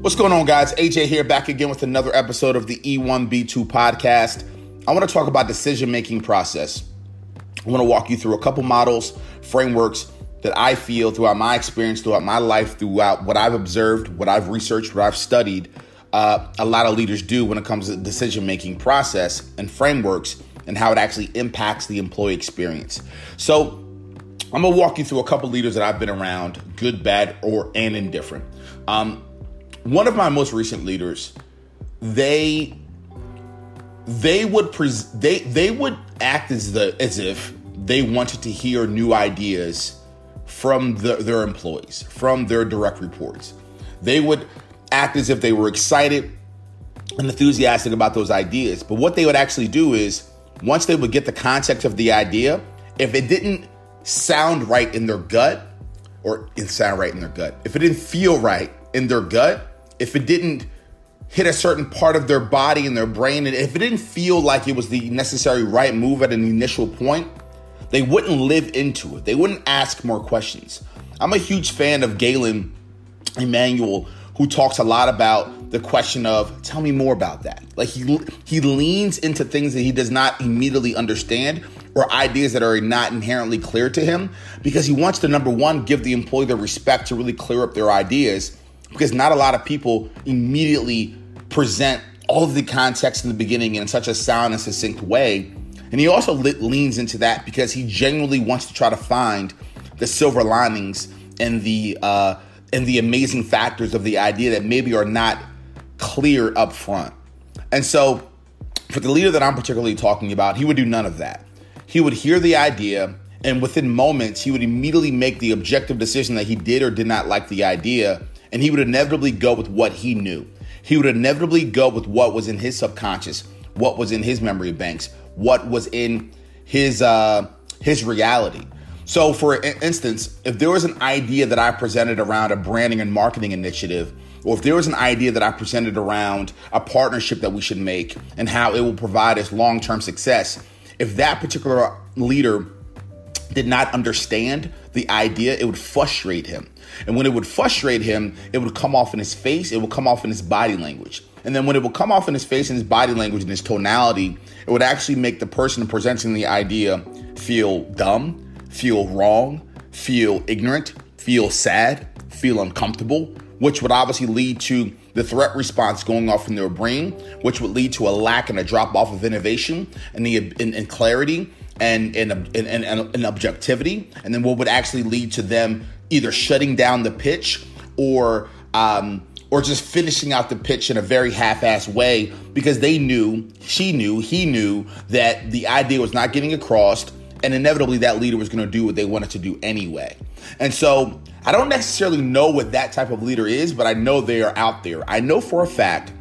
What's going on, guys? AJ here, back again with another episode of the E1B2 podcast. I want to talk about decision making process. I want to walk you through a couple models, frameworks that I feel throughout my experience, throughout my life, throughout what I've observed, what I've researched, what I've studied. Uh, a lot of leaders do when it comes to decision making process and frameworks and how it actually impacts the employee experience. So, I'm gonna walk you through a couple leaders that I've been around, good, bad, or and indifferent. Um, one of my most recent leaders, they they would pres- they they would act as the as if they wanted to hear new ideas from the, their employees, from their direct reports. They would act as if they were excited and enthusiastic about those ideas. But what they would actually do is once they would get the context of the idea, if it didn't sound right in their gut, or it sound right in their gut, if it didn't feel right in their gut, if it didn't hit a certain part of their body and their brain, and if it didn't feel like it was the necessary right move at an initial point, they wouldn't live into it. They wouldn't ask more questions. I'm a huge fan of Galen Emmanuel, who talks a lot about the question of tell me more about that. Like he he leans into things that he does not immediately understand or ideas that are not inherently clear to him because he wants to number one give the employee the respect to really clear up their ideas because not a lot of people immediately present all of the context in the beginning in such a sound and succinct way. And he also leans into that because he genuinely wants to try to find the silver linings and the uh, and the amazing factors of the idea that maybe are not clear up front. And so, for the leader that I'm particularly talking about, he would do none of that. He would hear the idea, and within moments, he would immediately make the objective decision that he did or did not like the idea, and he would inevitably go with what he knew. He would inevitably go with what was in his subconscious, what was in his memory banks, what was in his uh, his reality. So, for instance, if there was an idea that I presented around a branding and marketing initiative, or if there was an idea that I presented around a partnership that we should make and how it will provide us long term success, if that particular leader did not understand the idea, it would frustrate him. And when it would frustrate him, it would come off in his face, it would come off in his body language. And then when it would come off in his face and his body language and his tonality, it would actually make the person presenting the idea feel dumb, feel wrong, feel ignorant, feel sad, feel uncomfortable, which would obviously lead to the threat response going off in their brain, which would lead to a lack and a drop off of innovation and the and, and clarity and and, and, and and objectivity, and then what would actually lead to them either shutting down the pitch or um, or just finishing out the pitch in a very half-assed way because they knew, she knew, he knew that the idea was not getting across, and inevitably that leader was going to do what they wanted to do anyway. And so I don't necessarily know what that type of leader is, but I know they are out there. I know for a fact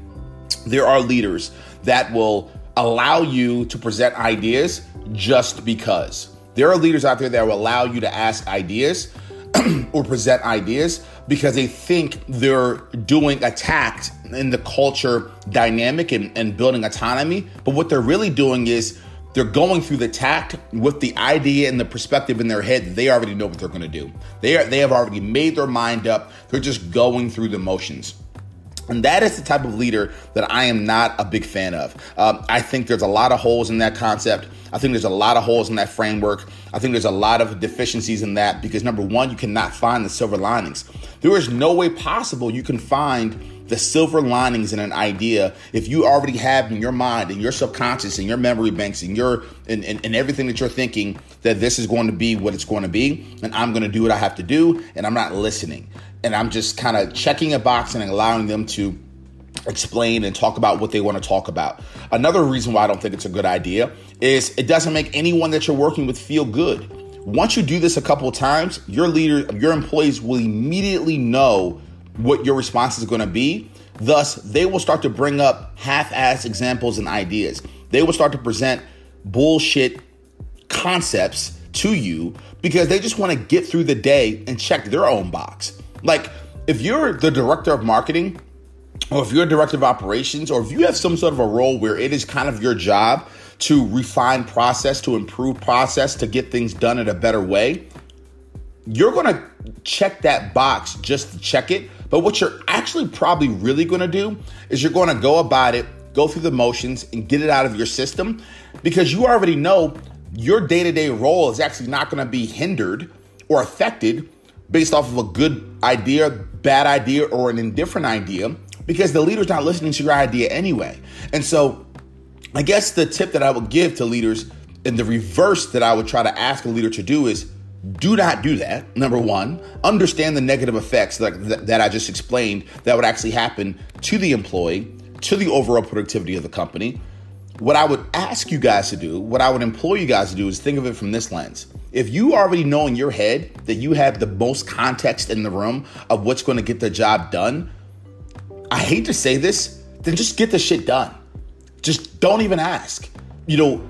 there are leaders that will allow you to present ideas just because. There are leaders out there that will allow you to ask ideas or present ideas because they think they're doing attack in the culture dynamic and, and building autonomy. But what they're really doing is they're going through the tact with the idea and the perspective in their head. They already know what they're going to do. They are, they have already made their mind up. They're just going through the motions. And that is the type of leader that I am not a big fan of. Um, I think there's a lot of holes in that concept. I think there's a lot of holes in that framework. I think there's a lot of deficiencies in that because number one, you cannot find the silver linings. There is no way possible you can find the silver linings in an idea if you already have in your mind and your subconscious and your memory banks and your and, and, and everything that you're thinking that this is going to be what it's going to be and I'm going to do what I have to do and I'm not listening and I'm just kind of checking a box and allowing them to explain and talk about what they want to talk about. Another reason why I don't think it's a good idea is it doesn't make anyone that you're working with feel good. Once you do this a couple times, your leader, your employees will immediately know what your response is going to be. Thus, they will start to bring up half-ass examples and ideas. They will start to present bullshit concepts to you because they just want to get through the day and check their own box. Like, if you're the director of marketing, or if you're a director of operations, or if you have some sort of a role where it is kind of your job to refine process, to improve process, to get things done in a better way, you're to check that box just to check it. But what you're actually probably really to do is you're to go about it, go through the motions, and get it out of your system. Because you already know your day to day role is actually not to be hindered or affected based off of a good idea, bad idea, or an indifferent idea because the leader's not listening to your idea anyway. And so, I guess the tip that I would give to leaders and the reverse that I would try to ask a leader to do is do not do that. Number one, understand the negative effects that, that I just explained that would actually happen to the employee, to the overall productivity of the company. What I would ask you guys to do, what I would implore you guys to do is think of it from this lens. If you already know in your head that you have the most context in the room of what's going to get the job done, I hate to say this, then just get the shit done. Just don't even ask. You know,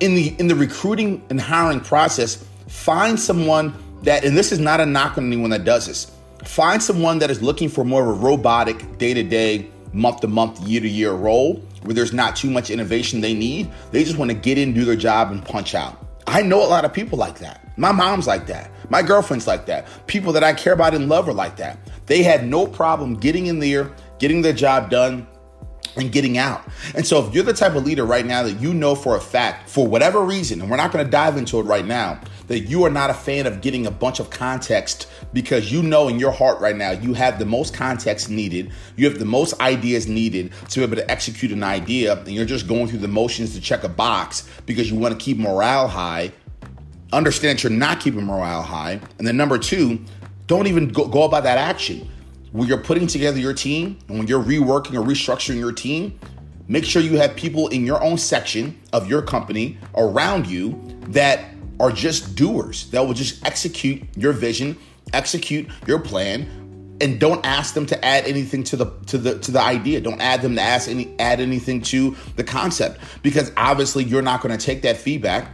in the in the recruiting and hiring process, find someone that and this is not a knock on anyone that does this. Find someone that is looking for more of a robotic day-to-day, month-to-month, year-to-year role where there's not too much innovation they need. They just want to get in, do their job, and punch out. I know a lot of people like that. My mom's like that. My girlfriend's like that. People that I care about and love are like that. They had no problem getting in there, getting their job done, and getting out. And so, if you're the type of leader right now that you know for a fact, for whatever reason, and we're not going to dive into it right now, that you are not a fan of getting a bunch of context because you know in your heart right now you have the most context needed, you have the most ideas needed to be able to execute an idea, and you're just going through the motions to check a box because you want to keep morale high. Understand that you're not keeping morale high. And then, number two, don't even go, go about that action when you're putting together your team and when you're reworking or restructuring your team, make sure you have people in your own section of your company around you that are just doers, that will just execute your vision, execute your plan, and don't ask them to add anything to the to the to the idea. Don't add them to ask any add anything to the concept because obviously you're not going to take that feedback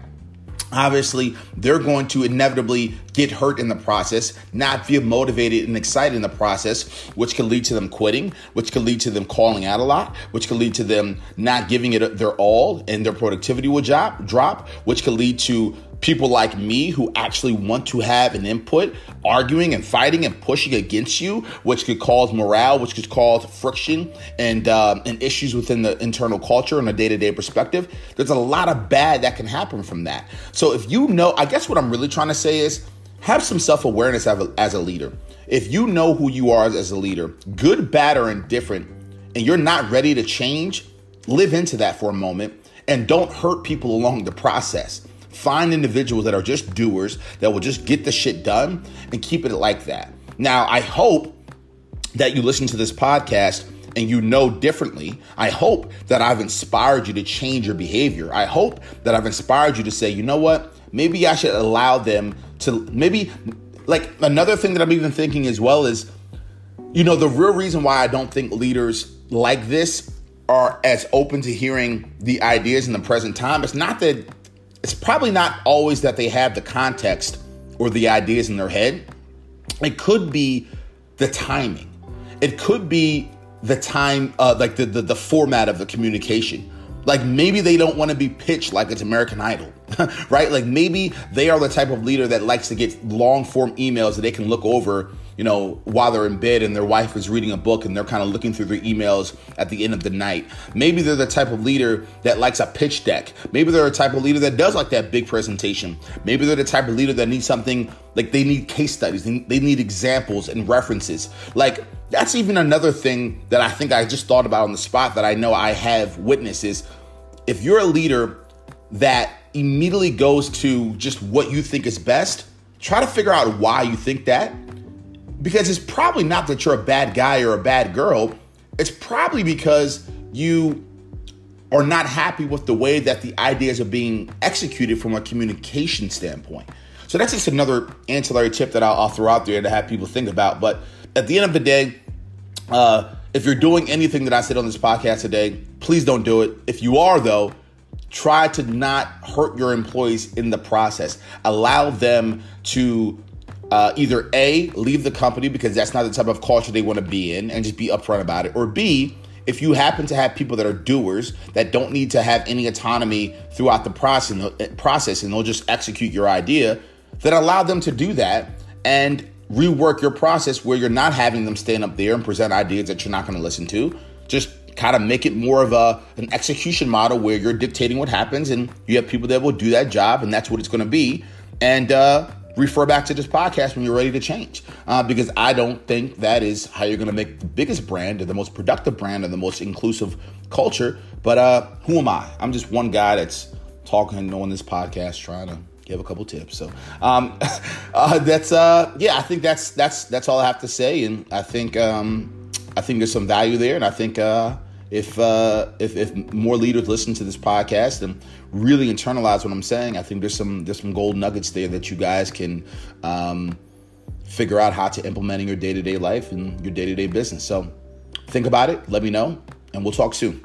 obviously they're going to inevitably get hurt in the process, not feel motivated and excited in the process, which can lead to them quitting, which can lead to them calling out a lot, which can lead to them not giving it their all and their productivity will drop, drop, which can lead to people like me who actually want to have an input arguing and fighting and pushing against you, which could cause morale, which could cause friction and uh, and issues within the internal culture and a day to day perspective. There's a lot of bad that can happen from that. So if you know, I guess what I'm really trying to say is have some self awareness as a, as a leader. If you know who you are as a leader, good, bad, or indifferent, and you're not ready to change, live into that for a moment and don't hurt people along the process. Find individuals that are just doers that will just get the shit done and keep it like that. Now, I hope that you listen to this podcast and you know differently. I hope that I've inspired you to change your behavior. I hope that I've inspired you to say, you know what? Maybe I should allow them to, maybe, like another thing that I'm even thinking as well is, you know, the real reason why I don't think leaders like this are as open to hearing the ideas in the present time. It's not that it's probably not always that they have the context or the ideas in their head. It could be the timing. It could be the time, uh, like the, the the format of the communication. Like maybe they don't want to be pitched like it's American Idol, right? Like maybe they are the type of leader that likes to get long form emails that they can look over you know, while they're in bed and their wife is reading a book and they're kind of looking through their emails at the end of the night. Maybe they're the type of leader that likes a pitch deck. Maybe they're a type of leader that does like that big presentation. Maybe they're the type of leader that needs something like they need case studies, they need examples and references. Like, that's even another thing that I think I just thought about on the spot that I know I have witnessed is if you're a leader that immediately goes to just what you think is best, try to figure out why you think that because it's probably not that you're a bad guy or a bad girl. It's probably because you are not happy with the way that the ideas are being executed from a communication standpoint. So that's just another ancillary tip that I'll, I'll throw out there to have people think about. But at the end of the day, uh, if you're doing anything that I said on this podcast today, please don't do it. If you are, though, try to not hurt your employees in the process. Allow them to uh, either A, leave the company because that's not the type of culture they want to be in and just be upfront about it, or B, if you happen to have people that are doers that don't need to have any autonomy throughout the process, and they'll just execute your idea, then allow them to do that and rework your process where you're not having them stand up there and present ideas that you're not going to listen to. Just kind of make it more of a an execution model where you're dictating what happens and you have people that will do that job and that's what it's going to be. And uh, refer back to this podcast when you're ready to change uh, because I don't think that is how you're going to make the biggest brand or the most productive brand or the most inclusive culture. But uh, who am I? I'm just one guy that's talking on this podcast trying to give a couple tips. So um, uh, that's uh, yeah, I think that's that's that's all I have to say, and I think um, I think there's some value there, and I think uh, if uh, if if more leaders listen to this podcast and really internalize what I'm saying, I think there's some there's some gold nuggets there that you guys can. Um, figure out how to implement in your day-to-day life and your day-to-day business so think about it let me know and we'll talk soon